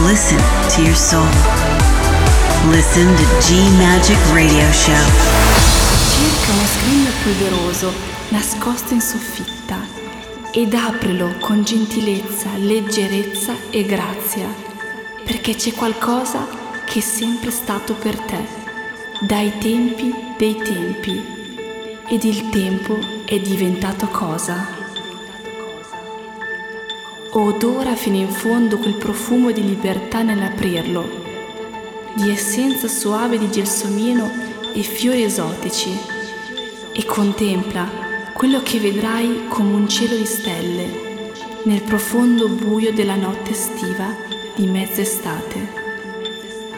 Listen to your soul. Listen to G Magic Radio Show. Cerca uno scrigno polveroso nascosto in soffitta ed aprilo con gentilezza, leggerezza e grazia, perché c'è qualcosa che è sempre stato per te, dai tempi dei tempi, ed il tempo è diventato cosa? Odora fino in fondo quel profumo di libertà nell'aprirlo, di essenza suave di gelsomino e fiori esotici, e contempla quello che vedrai come un cielo di stelle nel profondo buio della notte estiva di mezz'estate.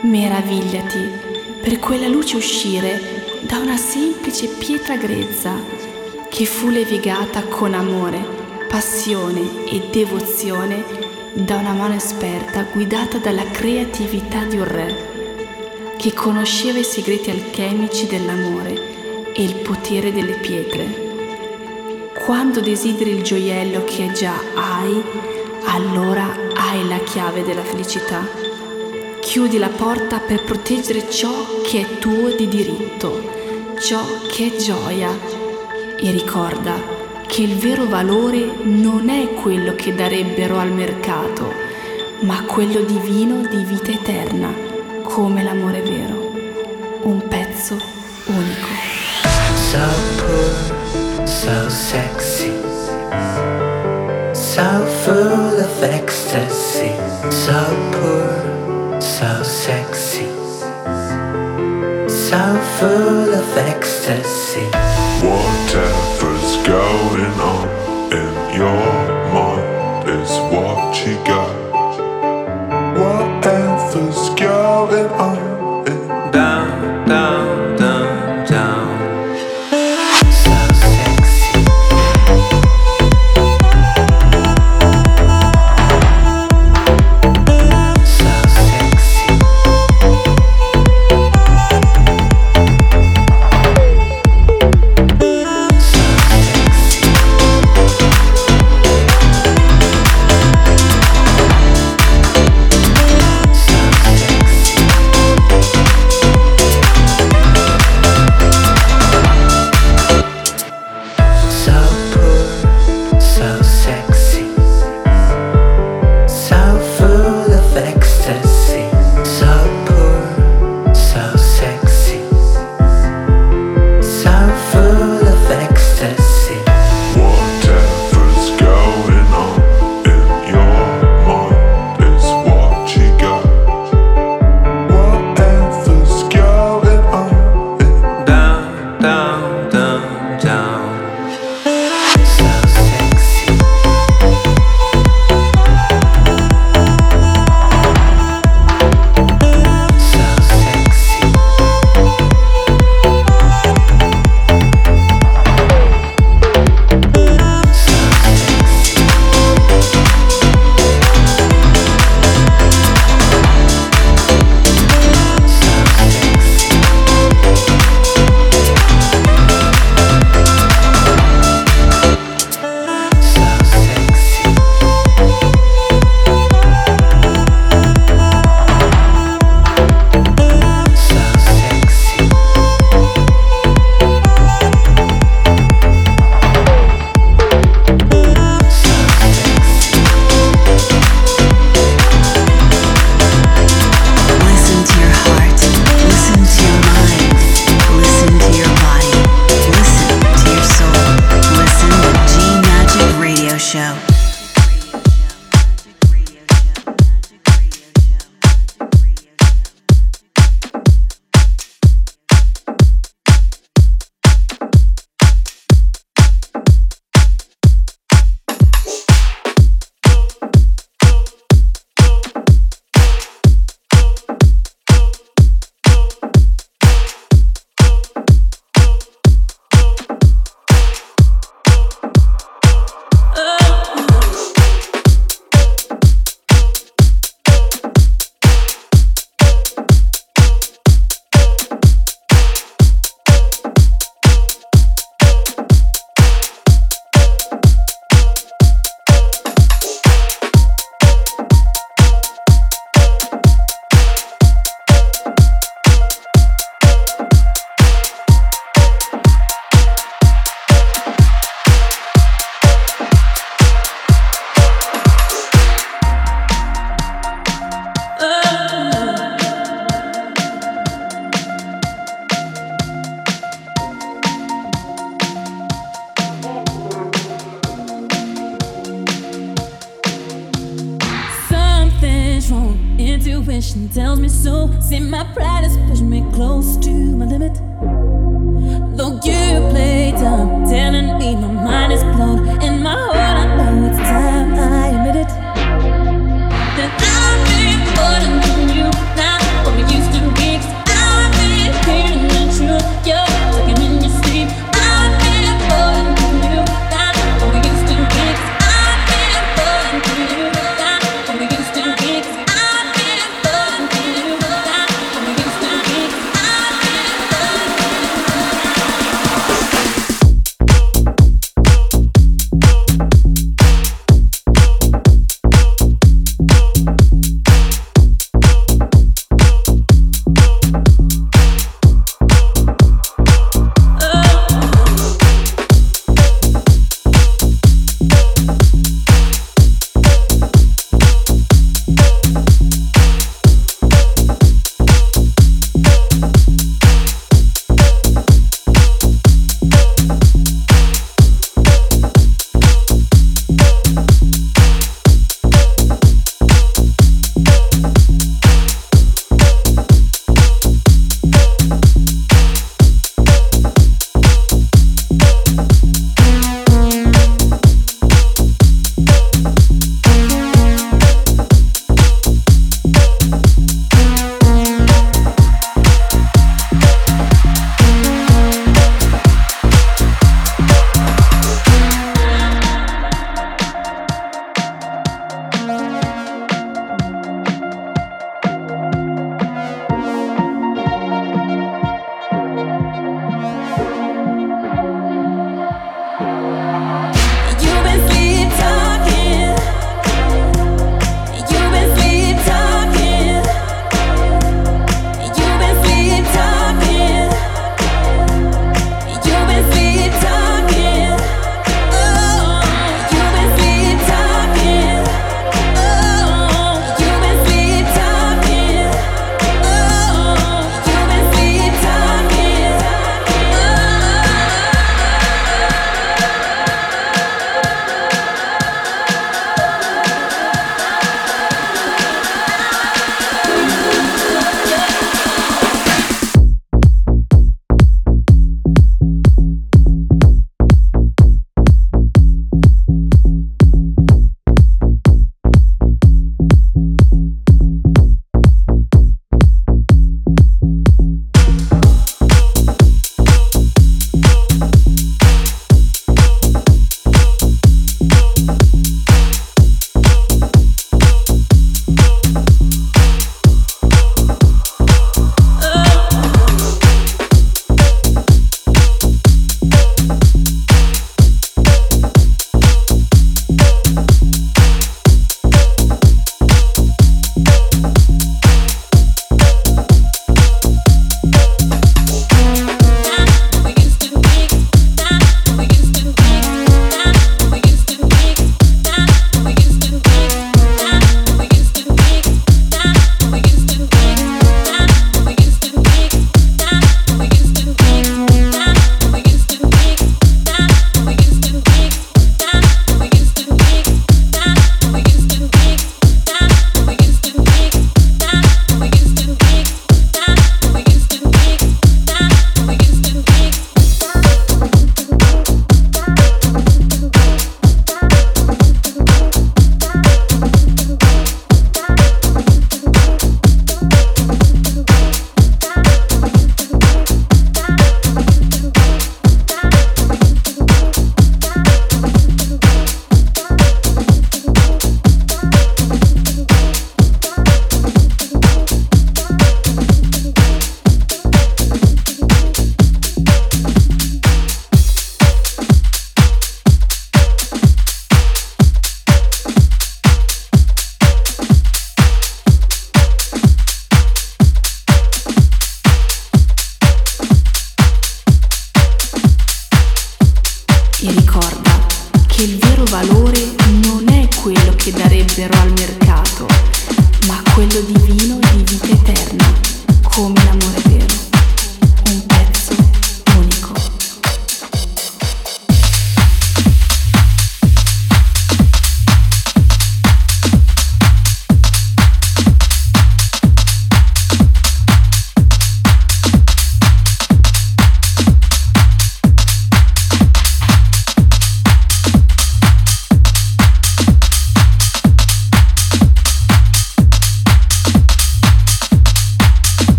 Meravigliati per quella luce uscire da una semplice pietra grezza che fu levigata con amore, passione e devozione da una mano esperta guidata dalla creatività di un re che conosceva i segreti alchemici dell'amore e il potere delle pietre. Quando desideri il gioiello che già hai, allora hai la chiave della felicità. Chiudi la porta per proteggere ciò che è tuo di diritto, ciò che è gioia. E ricorda che il vero valore non è quello che darebbero al mercato, ma quello divino di vita eterna, come l'amore vero. Un pezzo unico. So so sexy, so full of ecstasy, so poor, so sexy, so full of ecstasy.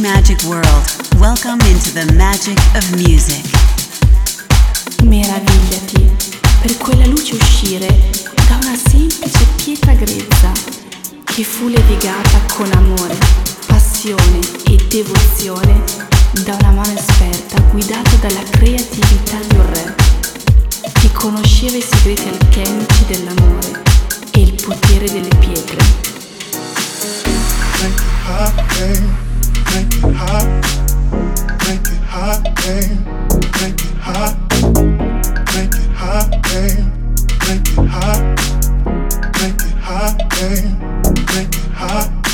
Magic world. Welcome into the magic of music. Meravigliati per quella luce uscire da una semplice pietra grezza che fu levigata con amore, passione e devozione da una mano esperta guidata dalla creatività di un re che conosceva i segreti alchemici dell'amore e il potere delle pietre. Make it hot. Make it hot. Make it hot. Make it hot. Make it hot. Make it hot, babe. Make it hot.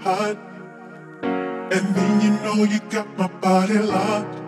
Hot. And then you know you got my body locked.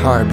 Hard.